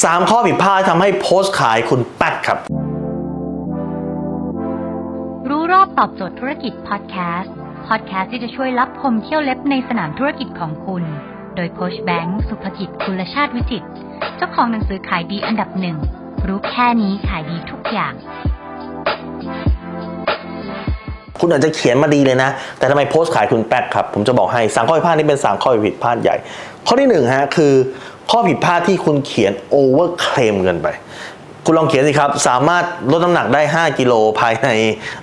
3 ข้อผิดพลาดที่ทำให้โพสต์ขายคุณแป๊กครับ รู้รอบตอบโจทย์ธุรกิจพอดแคสต์พอดแคสต์ที่จะช่วยรับพมเที่ยวเล็บในสนามธุรกิจของคุณ โดยโคชแบงค์สุภกิจคุณชาติวิจิตรเจ้าของหนังสือขายดีอันดับหนึ่งรู้แค่นี้ขายดีทุกอย่างคุณอาจจะเขียนมาดีเลยนะ แต่ทำไมโพสต์ขายคุณแป๊กครับ ผมจะบอกให้สามข้อผิดพลาดนี้เป็นสามข้อผิดพลาดใหญ่ ข้อที่หนึ่งฮะคือ ข้อผิดพลาดที่คุณเขียน overclaim เกินไป คุณลองเขียนสิครับ สามารถลดน้ำหนักได้ 5 กิโลภายใน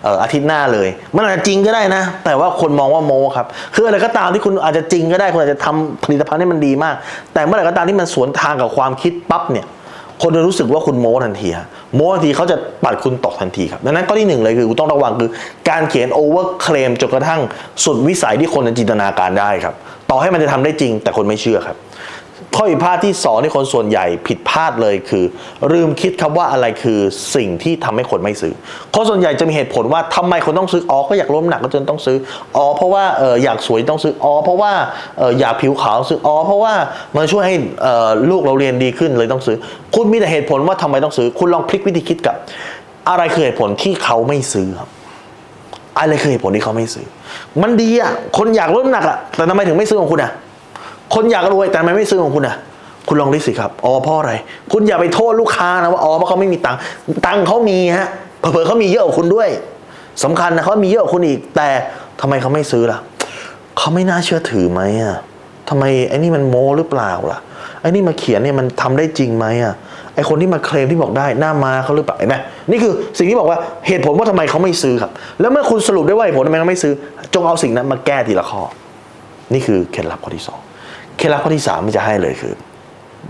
เอ่ออาทิตย์หน้าเลย มันอาจจะจริงก็ได้นะ แต่ว่าคนมองว่าโม้ครับ คืออะไรก็ตามที่คุณอาจจะจริงก็ได้ คุณอาจจะทำผลิตภัณฑ์ให้มันดีมาก แต่เมื่อไหร่ก็ตามที่มันสวนทางกับความคิดปั๊บเนี่ยคนจะรู้สึกว่าคุณโม้ทันทีฮะโม้ทันทีเขาจะปัดคุณตกทันทีครับดังนั้นข้อที่หนึ่งเลยคือคุณต้องระวังคือ การเขียน overclaim จนกระทั่งสุดวิสัยที่คนจะจินตนาการได้ครับ ต่อให้มันจะทำได้จริงแต่คนไม่เชื่อครับ ข้อผิดพลาดที่สองที่คนส่วนใหญ่ผิดพลาดเลยคือ ลืมคิดครับว่าอะไรคือสิ่งที่ทำให้คนไม่ซื้อคนส่วนใหญ่จะมีเหตุผลว่าทำไมคนต้องซื้ออ๋อก็อยากลดน้ำหนักก็จนต้องซื้ออ๋อเพราะว่าเอออยากสวยต้องซื้ออ๋อเพราะว่าเอออยากผิวขาวซื้ออ๋อเพราะว่ามันช่วยให้เออลูกเราเรียนดีขึ้นเลยต้องซื้อ คุณมีแต่เหตุผลว่าทำไมต้องซื้อ คุณลองพลิกวิธีคิดกับ อะไรคือเหตุผลที่เขาไม่ซื้อครับอะไรคือเหตุผลที่เขาไม่ซื้อ มันดีอะคนอยากลดน้ำหนักอะแต่ทำไมถึงไม่ซื้อของคุณอะ คนอยากรวยแต่ทำไมไม่ซื้อของคุณอะคุณลองลิสิครับอ๋อเพราะอะไร คุณอย่าไปโทษลูกค้านะว่าอ๋อเพราะเขาไม่มีตังค์ตังค์เขามีฮะเผลอๆเขามีเยอะกว่าคุณด้วยสำคัญนะเขามีเยอะกว่าคุณอีก แต่ทำไมเขาไม่ซื้อล่ะเขาไม่น่าเชื่อถือไหมอะทำไมไอ้นี่มันโม้หรือเปล่าล่ะไอ้นี่มาเขียนเนี่ยมันทำได้จริงไหมอะไอ้คนที่มาเคลมที่บอกได้หน้ามาเขาหรือเปล่าเห็นไหมนี่คือสิ่งที่บอกว่าเหตุผลว่าทำไมเขาไม่ซื้อครับ แล้วเมื่อคุณสรุปได้ว่าเหตุผลทำไมเขาไม่ซื้อ จงเอาสิ่งนั้นมาแก้ทีละข้อ นี่คือเคล็ดลับข้อที่สอง เคล็ดลับข้อที่สามที่จะให้เลยคือ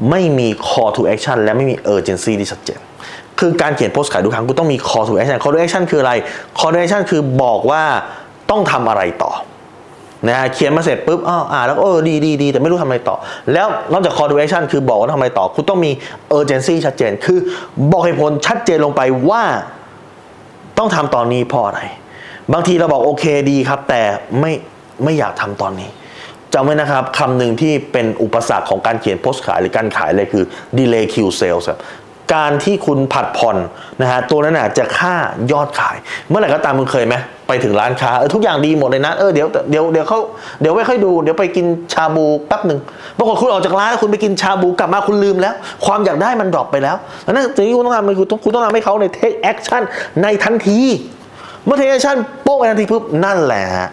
ไม่มี call to action และไม่มี urgency ที่ชัดเจนคือการเขียนโพสต์ขายทุกครั้งคุณต้องมี call to action call to action คืออะไร call to action คือบอกว่าต้องทำอะไรต่อนะฮะเขียนมาเสร็จปุ๊บอ้าวอ่านแล้วก็เออดีดีดีแต่ไม่รู้ทำอะไรต่อ แล้วนอกจาก call to action คือบอกว่าทำอะไรต่อ คุณต้องมี urgency ชัดเจน คือบอกเหตุผลชัดเจนลงไปว่าต้องทำตอนนี้เพราะอะไร บางทีเราบอกโอเคดีครับ แต่ไม่ไม่อยากทำตอนนี้ จำไว้นะครับคำหนึ่งที่เป็นอุปสรรคของการเขียนโพสต์ขายหรือการขายเลยคือ delay Q sales ครับการที่คุณผัดผ่อนนะฮะตัวนั้นน่ะจะค่ายอดขาย เมื่อไหร่ก็ตามคุณเคยไหมไปถึงร้านค้าเออทุกอย่างดีหมดเลยนะเออเดี๋ยวเดี๋ยวเดี๋ยวเขาเดี๋ยวไม่ค่อยดูเดี๋ยวไปกินชาบูแป๊บหนึ่งปรากฏคุณออกจากร้านคุณไปกินชาบูกลับมาคุณลืมแล้ว ความอยากได้มัน drop ไปแล้วดังนั้นสิ่งที่คุณต้องทำคือคุณต้องทำให้เขาใน take action ในทันทีเมื่อ take action โป๊ะไปทันทีปุ๊บนั่นแหละฮะ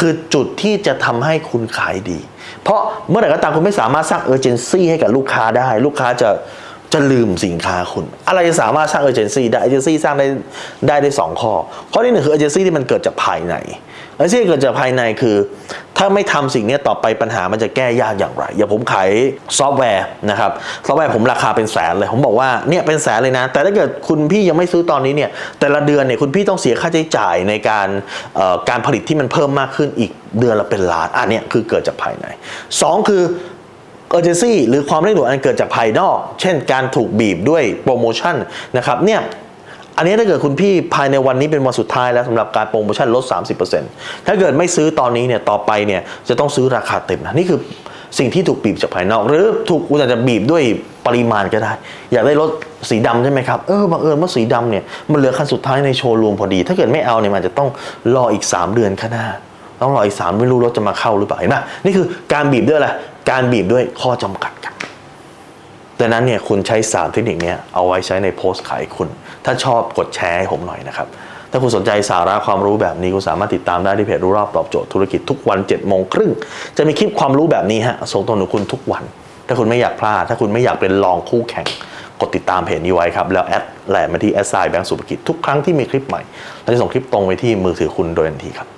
คือจุดที่จะทำให้คุณขายดี เพราะเมื่อไหร่ก็ตามคุณไม่สามารถสร้างเอเจนซี่ให้กับลูกค้าได้ ลูกค้าจะ จะลืมสินค้าคุณ อะไรจะสามารถสร้าง urgency ได้ urgency สร้างได้ได้ได้สองข้อ ข้อที่หนึ่งคือ urgency ที่มันเกิดจากภายใน urgency ที่เกิดจากภายในคือ ถ้าไม่ทำสิ่งนี้ต่อไปปัญหามันจะแก้ยากอย่างไร อย่าผมขายซอฟต์แวร์นะครับซอฟต์แวร์ผมราคาเป็นแสนเลย ผมบอกว่าเนี่ยเป็นแสนเลยนะ แต่ถ้าเกิดคุณพี่ยังไม่ซื้อตอนนี้เนี่ยแต่ละเดือนเนี่ยคุณพี่ต้องเสียค่าใช้จ่ายในการการผลิตที่มันเพิ่มมากขึ้นอีกเดือนละเป็นล้านอันนี้คือเกิดจากภายในสองคือ urgency หรือความเร่งด่วนอันเกิดจากภายนอก เช่นการถูกบีบด้วยโปรโมชั่นนะครับเนี่ยอันนี้ถ้าเกิดคุณพี่ภายในวันนี้เป็นวันสุดท้ายแล้วสำหรับการโปรโมชั่นลด 30%ถ้าเกิดไม่ซื้อตอนนี้เนี่ยต่อไปเนี่ยจะต้องซื้อราคาเต็มนะนี่คือสิ่งที่ถูกบีบจากภายนอก หรือถูกคุณอาจจะบีบด้วยปริมาณก็ได้ อยากได้รถสีดำใช่ไหมครับเออบังเอิญว่าสีดำเนี่ยมันเหลือคันสุดท้ายในโชว์รูมพอดี ถ้าเกิดไม่เอาเนี่ยมันจะต้องรออีก 3 เดือนข้างหน้าต้องรออีกสามไม่รู้รถจะมาเข้าหรือเปล่าเห็นไหมนี่คือการบีบด้วยอะไร การบีบด้วยข้อจำกัดครับดังนั้นเนี่ยคุณใช้สามเทคนิคนี้เอาไว้ใช้ในโพสต์ขายคุณ ถ้าชอบกดแชร์ให้ผมหน่อยนะครับ ถ้าคุณสนใจสาระความรู้แบบนี้ คุณสามารถติดตามได้ที่เพจรู้รอบตอบโจทย์ธุรกิจทุกวัน7จ็ดโมงครึ่งจะมีคลิปความรู้แบบนี้ฮะส่งตรงถึงคุณทุกวัน ถ้าคุณไม่อยากพลาด ถ้าคุณไม่อยากเป็นรองคู่แข่ง กดติดตามเพจนี้ไว้ครับ แล้วแอดแหลมมาที่แอดไซน์แบงก์สุภกิจทุกครั้งที่มีคลิปใหม่เราจะส่งคลิปตรงไปที่มือถือคุณโดยทันทีครับ